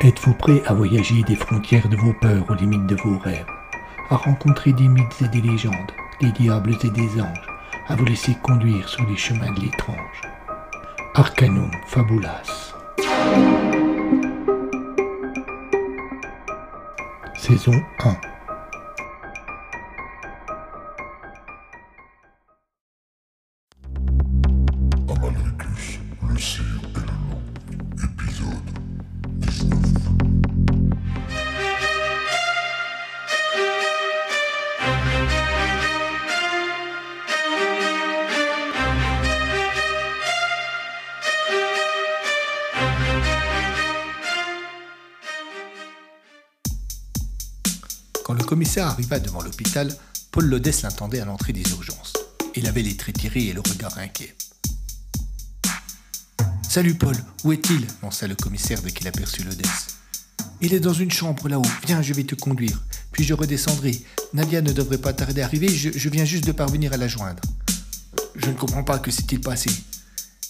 Êtes-vous prêt à voyager des frontières de vos peurs aux limites de vos rêves, à rencontrer des mythes et des légendes, des diables et des anges, à vous laisser conduire sur les chemins de l'étrange. Arcanum Fabulas. Saison 1 le commissaire arriva devant l'hôpital, Paul Lodès l'attendait à l'entrée des urgences. Il avait les traits tirés et le regard inquiet. Salut Paul, où est-il? lança le commissaire dès qu'il aperçut Lodès. Il est dans une chambre là-haut, viens, je vais te conduire. Puis je redescendrai. Nadia ne devrait pas tarder à arriver, je, je viens juste de parvenir à la joindre. Je ne comprends pas, que s'est-il passé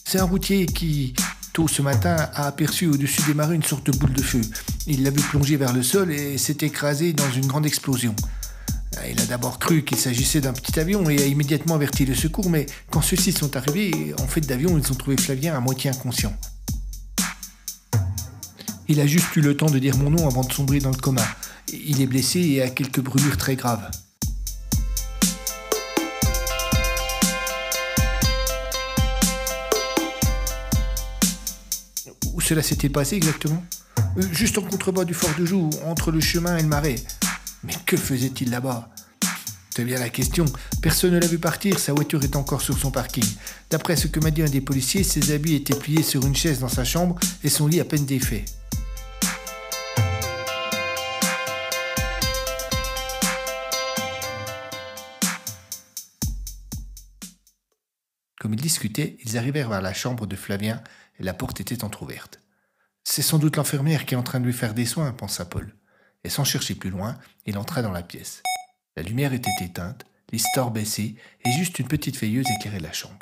C'est un routier qui, tôt ce matin, a aperçu au-dessus des marais une sorte de boule de feu. Il l'a vu plonger vers le sol et s'est écrasé dans une grande explosion. Euh, Il a d'abord cru qu'il s'agissait d'un petit avion et a immédiatement averti le secours, mais quand ceux-ci sont arrivés, en fait d'avion, ils ont trouvé Flavien à moitié inconscient. Il a juste eu le temps de dire mon nom avant de sombrer dans le coma. Il est blessé et a quelques brûlures très graves. Où cela s'était passé exactement? Euh, Juste en contrebas du fort de Joux, entre le chemin et le marais. Mais que faisait-il là-bas? C'est bien la question. Personne ne l'a vu partir, sa voiture est encore sur son parking. D'après ce que m'a dit un des policiers, ses habits étaient pliés sur une chaise dans sa chambre et son lit à peine défait. Comme ils discutaient, ils arrivèrent vers la chambre de Flavien et la porte était entr'ouverte. C'est sans doute l'infirmière qui est en train de lui faire des soins, pensa Paul. Et sans chercher plus loin, il entra dans la pièce. La lumière était éteinte, les stores baissés et juste une petite veilleuse éclairait la chambre.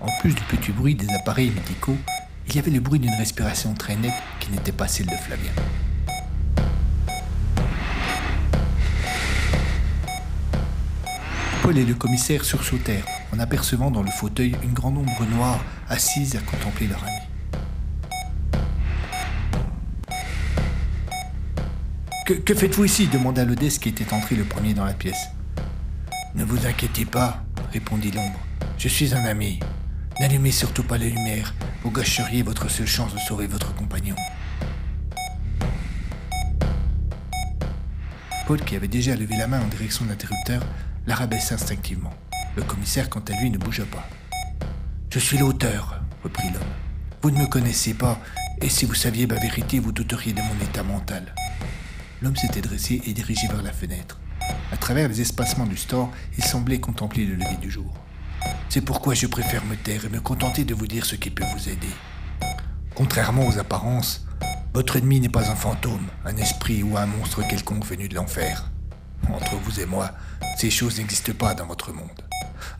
En plus du petit bruit des appareils médicaux, il y avait le bruit d'une respiration très nette qui n'était pas celle de Flavien. Paul et le commissaire sursautèrent en apercevant dans le fauteuil une grande ombre noire assise à contempler leur ami. Que, faites-vous ici demanda l'Odesse qui était entré le premier dans la pièce. Ne vous inquiétez pas, répondit l'ombre. Je suis un ami. N'allumez surtout pas les lumières, vous gâcheriez votre seule chance de sauver votre compagnon. Paul, qui avait déjà levé la main en direction de l'interrupteur, la rabaissa instinctivement. Le commissaire, quant à lui, ne bougea pas. Je suis l'auteur, reprit l'homme. Vous ne me connaissez pas, et si vous saviez ma vérité, vous douteriez de mon état mental. L'homme s'était dressé et dirigé vers la fenêtre. À travers les espacements du store, il semblait contempler le lever du jour. C'est pourquoi je préfère me taire et me contenter de vous dire ce qui peut vous aider. Contrairement aux apparences, votre ennemi n'est pas un fantôme, un esprit ou un monstre quelconque venu de l'enfer. Entre vous et moi, ces choses n'existent pas dans votre monde.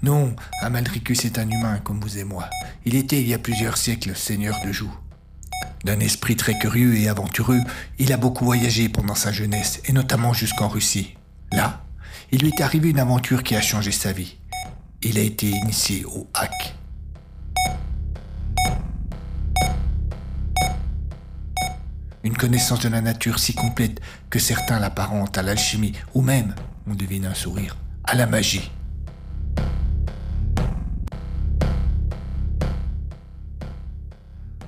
Non, Amalricus est un humain comme vous et moi. Il était il y a plusieurs siècles seigneur de Joux. D'un esprit très curieux et aventureux, il a beaucoup voyagé pendant sa jeunesse, et notamment jusqu'en Russie. Là, il lui est arrivé une aventure qui a changé sa vie. Il a été initié au hack. Une connaissance de la nature si complète que certains l'apparentent à l'alchimie, ou même, on devine un sourire, à la magie.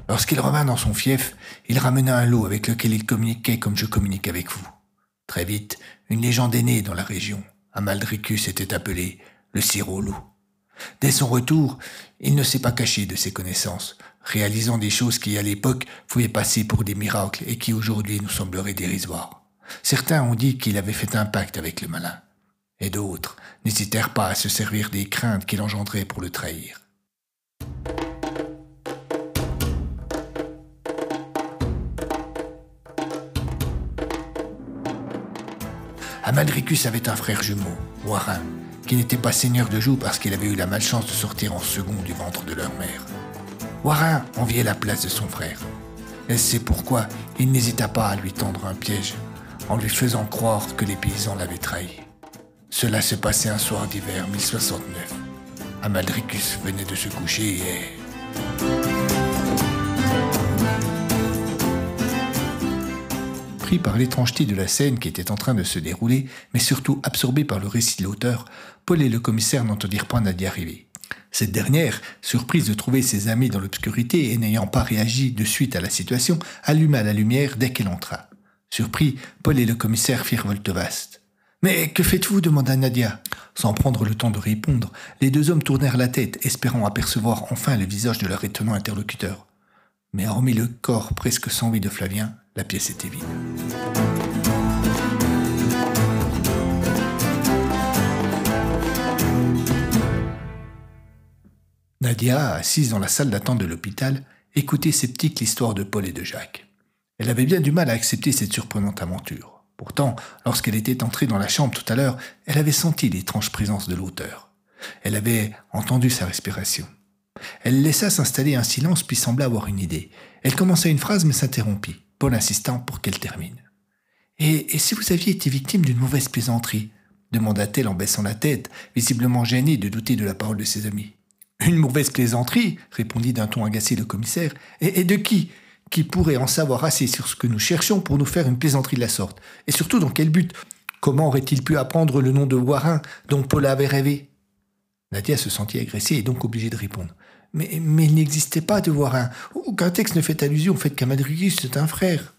Lorsqu'il revint dans son fief, il ramena un lot avec lequel il communiquait comme je communique avec vous. Très vite, une légende est née dans la région. Amaldricus était appelé le sirop loup. Dès son retour, il ne s'est pas caché de ses connaissances, réalisant des choses qui à l'époque pouvaient passer pour des miracles et qui aujourd'hui nous sembleraient dérisoires. Certains ont dit qu'il avait fait un pacte avec le malin, et d'autres n'hésitèrent pas à se servir des craintes qu'il engendrait pour le trahir. Amalricus avait un frère jumeau, Warin, qui n'était pas seigneur de Joux parce qu'il avait eu la malchance de sortir en second du ventre de leur mère. Warin enviait la place de son frère. Et c'est pourquoi il n'hésita pas à lui tendre un piège en lui faisant croire que les paysans l'avaient trahi. Cela se passait un soir d'hiver 1069. Amalricus venait de se coucher et... Par l'étrangeté de la scène qui était en train de se dérouler, mais surtout absorbé par le récit de l'auteur, Paul et le commissaire n'entendirent point Nadia arriver. Cette dernière, surprise de trouver ses amis dans l'obscurité et n'ayant pas réagi de suite à la situation, alluma la lumière dès qu'elle entra. Surpris, Paul et le commissaire firent volte-vaste. Mais que faites-vous? demanda Nadia. Sans prendre le temps de répondre, les deux hommes tournèrent la tête, espérant apercevoir enfin le visage de leur étonnant interlocuteur. Mais hormis le corps presque sans vie de Flavien, la pièce était vide. Nadia, assise dans la salle d'attente de l'hôpital, écoutait sceptique l'histoire de Paul et de Jacques. Elle avait bien du mal à accepter cette surprenante aventure. Pourtant, lorsqu'elle était entrée dans la chambre tout à l'heure, elle avait senti l'étrange présence de l'auteur. Elle avait entendu sa respiration. Elle laissa s'installer un silence puis sembla avoir une idée. Elle commença une phrase mais s'interrompit, Paul insistant pour qu'elle termine. Et, si vous aviez été victime d'une mauvaise plaisanterie? demanda-t-elle en baissant la tête, visiblement gênée de douter de la parole de ses amis. Une mauvaise plaisanterie? répondit d'un ton agacé le commissaire. Et, et de qui? Qui pourrait en savoir assez sur ce que nous cherchons pour nous faire une plaisanterie de la sorte? Et surtout dans quel but? Comment aurait-il pu apprendre le nom de Warin dont Paul avait rêvé? Nadia se sentit agressée et donc obligée de répondre. Mais, mais il n'existait pas de Warin. Aucun texte ne fait allusion au fait qu'Amadrius est un frère.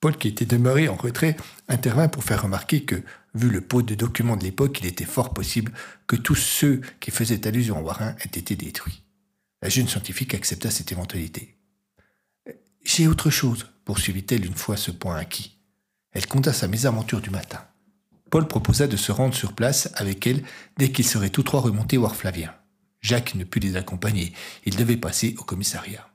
Paul, qui était demeuré en retrait, intervint pour faire remarquer que, vu le pot de documents de l'époque, il était fort possible que tous ceux qui faisaient allusion à Warin aient été détruits. La jeune scientifique accepta cette éventualité. J'ai autre chose, poursuivit-elle une fois ce point acquis. Elle conta sa mésaventure du matin. Paul proposa de se rendre sur place avec elle dès qu'ils seraient tous trois remontés voir Flavien. Jacques ne put les accompagner. Il devait passer au commissariat.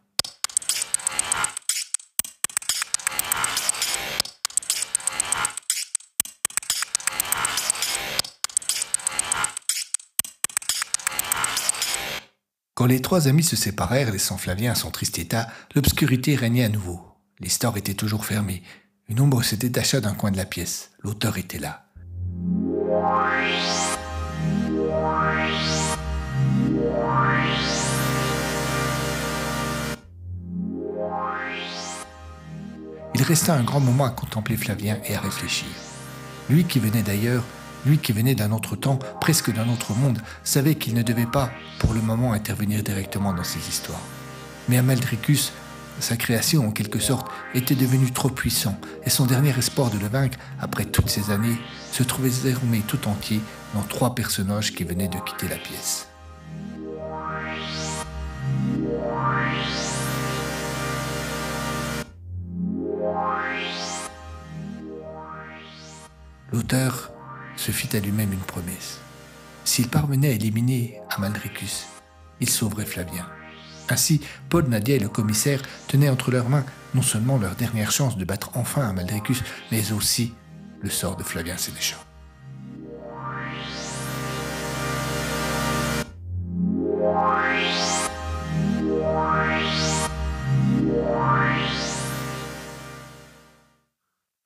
Quand les trois amis se séparèrent, laissant Flavien à son triste état, l'obscurité régnait à nouveau. Les stores étaient toujours fermés. Une ombre se détacha d'un coin de la pièce. L'auteur était là. Resta un grand moment à contempler Flavien et à réfléchir. Lui qui venait d'ailleurs, lui qui venait d'un autre temps, presque d'un autre monde, savait qu'il ne devait pas, pour le moment, intervenir directement dans ces histoires. Mais Amaldricus, sa création en quelque sorte, était devenu trop puissant, et son dernier espoir de le vaincre, après toutes ces années, se trouvait désormais tout entier dans trois personnages qui venaient de quitter la pièce. Se fit à lui-même une promesse. S'il parvenait à éliminer Amalricus, il sauverait Flavien. Ainsi, Paul, Nadia et le commissaire tenaient entre leurs mains non seulement leur dernière chance de battre enfin Amalricus, mais aussi le sort de Flavien Sénéchal.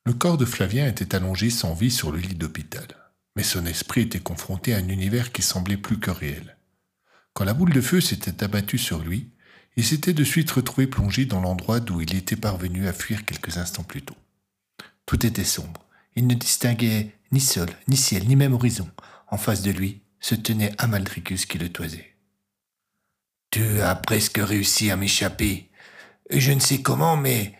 Le corps de Flavien était allongé sans vie sur le lit d'hôpital, mais son esprit était confronté à un univers qui semblait plus que réel. Quand la boule de feu s'était abattue sur lui, il s'était de suite retrouvé plongé dans l'endroit d'où il était parvenu à fuir quelques instants plus tôt. Tout était sombre. Il ne distinguait ni sol, ni ciel, ni même horizon. En face de lui se tenait Amaldricus qui le toisait. Tu as presque réussi à m'échapper. Je ne sais comment, mais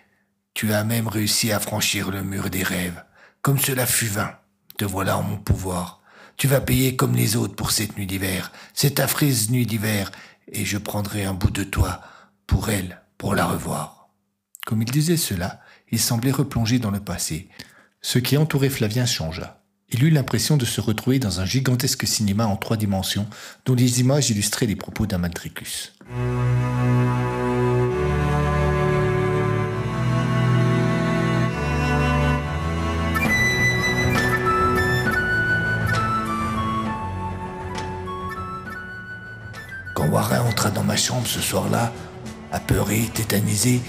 tu as même réussi à franchir le mur des rêves. Comme cela fut vain. Te voilà en mon pouvoir. Tu vas payer comme les autres pour cette nuit d'hiver, cette affreuse nuit d'hiver, et je prendrai un bout de toi pour elle, pour la revoir. Comme il disait cela, il semblait replonger dans le passé. Ce qui entourait Flavien changea. Il eut l'impression de se retrouver dans un gigantesque cinéma en trois dimensions, dont les images illustraient les propos d'Amaltricus. Warin entra dans ma chambre ce soir-là, apeuré, tétanisé.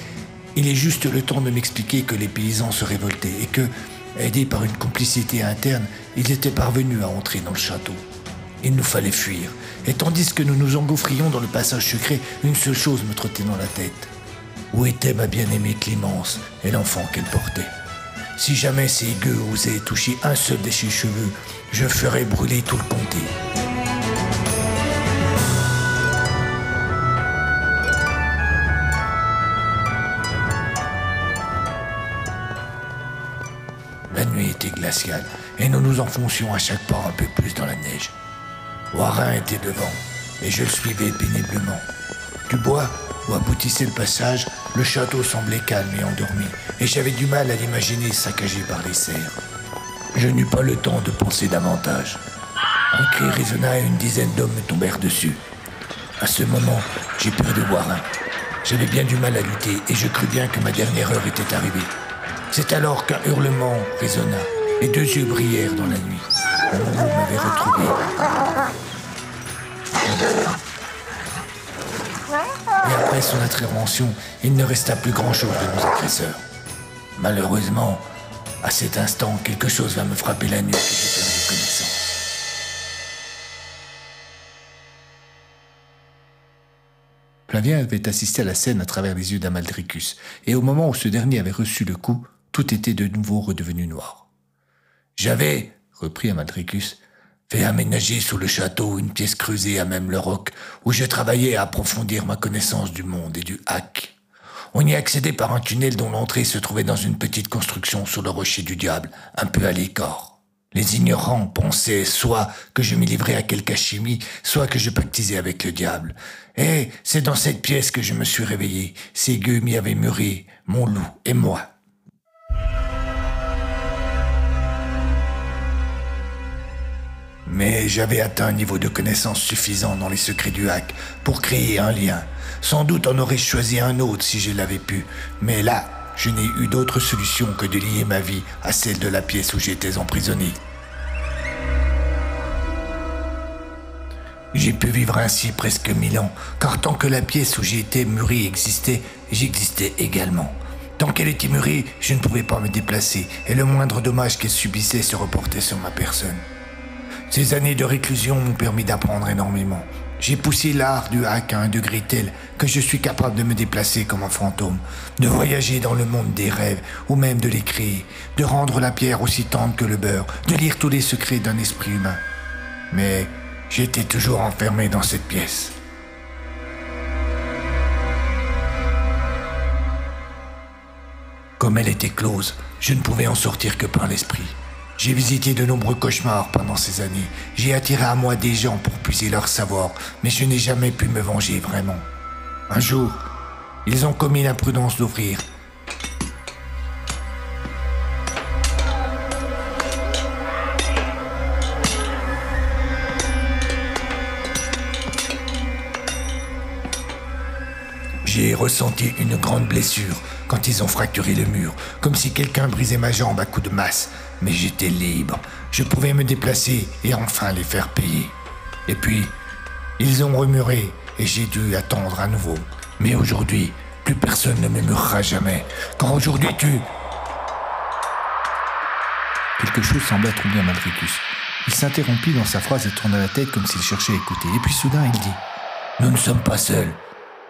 Il est juste le temps de m'expliquer que les paysans se révoltaient et que, aidés par une complicité interne, ils étaient parvenus à entrer dans le château. Il nous fallait fuir, et tandis que nous nous engouffrions dans le passage secret, une seule chose me trottait dans la tête. Où était ma bien-aimée Clémence et l'enfant qu'elle portait? Si jamais ces gueux osaient toucher un seul de ses cheveux, je ferais brûler tout le comté. La nuit était glaciale et nous nous enfoncions à chaque pas un peu plus dans la neige. Warin était devant et je le suivais péniblement. Du bois où aboutissait le passage, le château semblait calme et endormi et j'avais du mal à l'imaginer saccagé par les cerfs. Je n'eus pas le temps de penser davantage. Un cri résonna et une dizaine d'hommes me tombèrent dessus. À ce moment, j'ai perdu Warin. J'avais bien du mal à lutter et je crus bien que ma dernière heure était arrivée. C'est alors qu'un hurlement résonna et deux yeux brillèrent dans la nuit. Mon m'avait retrouvé. Et après son intervention, il ne resta plus grand-chose de nos agresseurs. Malheureusement, à cet instant, quelque chose va me frapper la nuque et j'ai perdu connaissance. Flavien avait assisté à la scène à travers les yeux d'Amaldricus, et au moment où ce dernier avait reçu le coup, tout était de nouveau redevenu noir. J'avais, reprit Amaldricus, fait aménager sous le château une pièce creusée à même le roc, où je travaillais à approfondir ma connaissance du monde et du hack. On y accédait par un tunnel dont l'entrée se trouvait dans une petite construction sur le rocher du diable, un peu à l'écart. Les ignorants pensaient soit que je m'y livrais à quelque chimie, soit que je pactisais avec le diable. Et c'est dans cette pièce que je me suis réveillé. Ces gueux m'y avaient muré, mon loup et moi. Mais j'avais atteint un niveau de connaissance suffisant dans les secrets du hack pour créer un lien. Sans doute en aurais-je choisi un autre si je l'avais pu, mais là, je n'ai eu d'autre solution que de lier ma vie à celle de la pièce où j'étais emprisonné. J'ai pu vivre ainsi presque mille ans, car tant que la pièce où j'étais mûrie existait, j'existais également. Tant qu'elle était mûrie, je ne pouvais pas me déplacer, et le moindre dommage qu'elle subissait se reportait sur ma personne. Ces années de réclusion m'ont permis d'apprendre énormément. J'ai poussé l'art du hack à un degré tel que je suis capable de me déplacer comme un fantôme, de voyager dans le monde des rêves ou même de les créer, de rendre la pierre aussi tendre que le beurre, de lire tous les secrets d'un esprit humain. Mais j'étais toujours enfermé dans cette pièce. Comme elle était close, je ne pouvais en sortir que par l'esprit. J'ai visité de nombreux cauchemars pendant ces années. J'ai attiré à moi des gens pour puiser leur savoir, mais je n'ai jamais pu me venger vraiment. Un jour, ils ont commis l'imprudence d'ouvrir. J'ai ressenti une grande blessure quand ils ont fracturé le mur, comme si quelqu'un brisait ma jambe à coups de masse mais j'étais libre. Je pouvais me déplacer et enfin les faire payer. Et puis, ils ont remuré et j'ai dû attendre à nouveau. Mais aujourd'hui, plus personne ne me murera jamais. Quand aujourd'hui tu... Quelque chose sembla troubler Maldricus. Il s'interrompit dans sa phrase et tourna la tête comme s'il cherchait à écouter. Et puis soudain, il dit Nous ne sommes pas seuls.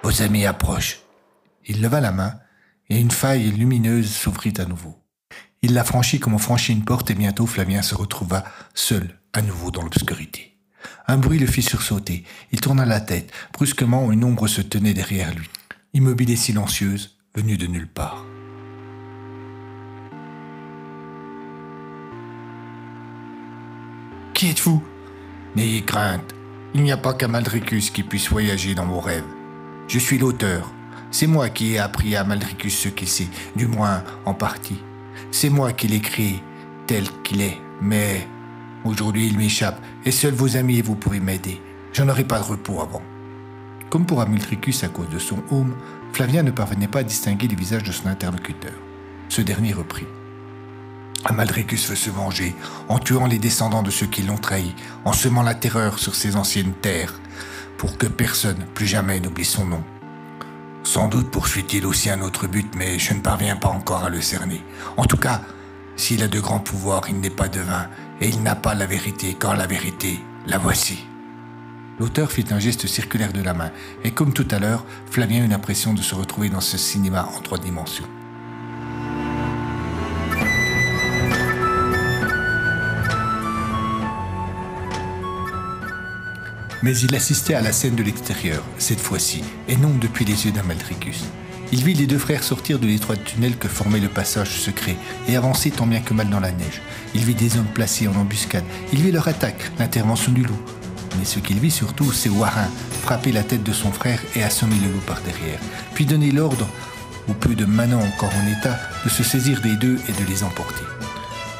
Vos amis approchent. Il leva la main et une faille lumineuse s'ouvrit à nouveau. Il la franchit comme on franchit une porte et bientôt Flavien se retrouva seul à nouveau dans l'obscurité. Un bruit le fit sursauter. Il tourna la tête. Brusquement, une ombre se tenait derrière lui, immobile et silencieuse, venue de nulle part. Qui êtes-vous? N'ayez crainte. Il n'y a pas qu'un Maldricus qui puisse voyager dans vos rêves. Je suis l'auteur. C'est moi qui ai appris à Maldricus ce qu'il sait, du moins en partie. C'est moi qui créé tel qu'il est, mais aujourd'hui il m'échappe et seuls vos amis et vous pourrez m'aider. Je n'aurai pas de repos avant. Comme pour Amiltricus à cause de son home, Flavien ne parvenait pas à distinguer les visages de son interlocuteur. Ce dernier reprit. Amaldricus veut se venger en tuant les descendants de ceux qui l'ont trahi, en semant la terreur sur ses anciennes terres. pour que personne, plus jamais, n'oublie son nom. Sans doute poursuit-il aussi un autre but, mais je ne parviens pas encore à le cerner. En tout cas, s'il a de grands pouvoirs, il n'est pas devin, et il n'a pas la vérité, quand la vérité, la voici. L'auteur fit un geste circulaire de la main, et comme tout à l'heure, Flavien eut l'impression de se retrouver dans ce cinéma en trois dimensions. Mais il assistait à la scène de l'extérieur, cette fois-ci, et non depuis les yeux d'Amaldricus. Il vit les deux frères sortir de l'étroit tunnel que formait le passage secret et avancer tant bien que mal dans la neige. Il vit des hommes placés en embuscade. Il vit leur attaque, l'intervention du loup. Mais ce qu'il vit surtout, c'est Warin frapper la tête de son frère et assommer le loup par derrière, puis donner l'ordre, ou peu de manants encore en état, de se saisir des deux et de les emporter.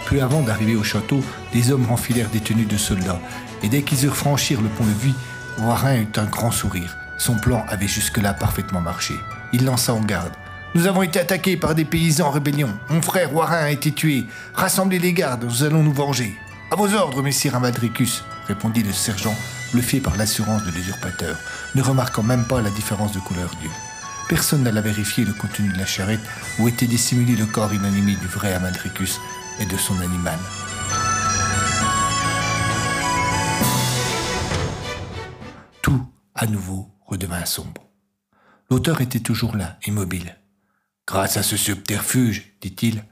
Peu avant d'arriver au château, les hommes renfilèrent des tenues de soldats, et dès qu'ils eurent franchi le pont-levis, Warin eut un grand sourire. Son plan avait jusque-là parfaitement marché. Il lança en garde. Nous avons été attaqués par des paysans en rébellion. Mon frère Warin a été tué. Rassemblez les gardes, nous allons nous venger. À vos ordres, messire Amadricus, répondit le sergent, bluffé par l'assurance de l'usurpateur, ne remarquant même pas la différence de couleur d'yeux. Personne n'alla vérifier le contenu de la charrette où était dissimulé le corps inanimé du vrai Amadricus et de son animal. À nouveau, redevint sombre. L'auteur était toujours là, immobile. Grâce à ce subterfuge, dit-il,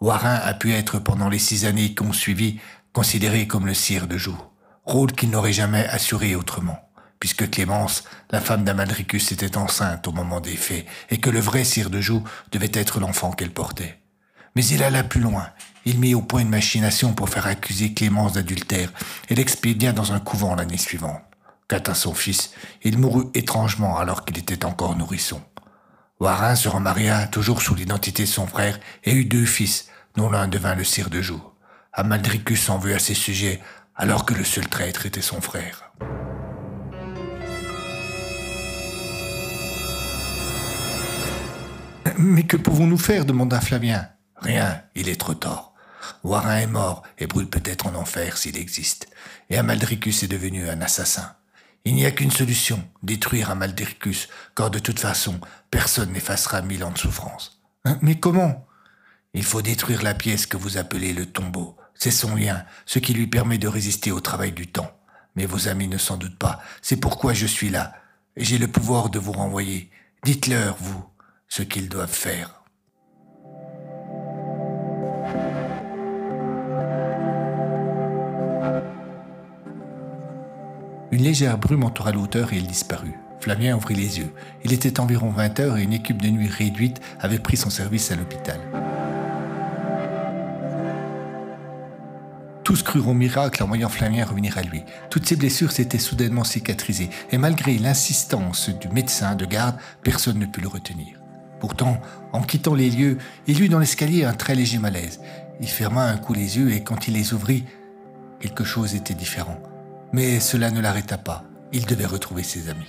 Warin a pu être pendant les six années qui ont suivi considéré comme le sire de jour, rôle qu'il n'aurait jamais assuré autrement, puisque Clémence, la femme d'Amadricus, était enceinte au moment des faits, et que le vrai sire de jour devait être l'enfant qu'elle portait. Mais il alla plus loin. Il mit au point une machination pour faire accuser Clémence d'adultère et l'expédia dans un couvent l'année suivante. Quant à son fils, il mourut étrangement alors qu'il était encore nourrisson. Warin se remaria toujours sous l'identité de son frère et eut deux fils, dont l'un devint le sire de jour. Amaldricus en veut à ses sujets, alors que le seul traître était son frère. Mais que pouvons-nous faire demanda Flavien. Rien, il est trop tard. Warin est mort et brûle peut-être en enfer s'il existe. Et Amaldricus est devenu un assassin. Il n'y a qu'une solution, détruire Amaldricus, car de toute façon, personne n'effacera mille ans de souffrance. Hein, mais comment? Il faut détruire la pièce que vous appelez le tombeau. C'est son lien, ce qui lui permet de résister au travail du temps. Mais vos amis ne s'en doutent pas. C'est pourquoi je suis là. J'ai le pouvoir de vous renvoyer. Dites-leur, vous, ce qu'ils doivent faire. Une légère brume entoura l'auteur et il disparut. Flavien ouvrit les yeux. Il était environ 20 heures et une équipe de nuit réduite avait pris son service à l'hôpital. Tous crurent au miracle en voyant Flavien revenir à lui. Toutes ses blessures s'étaient soudainement cicatrisées, et malgré l'insistance du médecin de garde, personne ne put le retenir. Pourtant, en quittant les lieux, il eut dans l'escalier un très léger malaise. Il ferma un coup les yeux et quand il les ouvrit, quelque chose était différent. Mais cela ne l'arrêta pas. Il devait retrouver ses amis.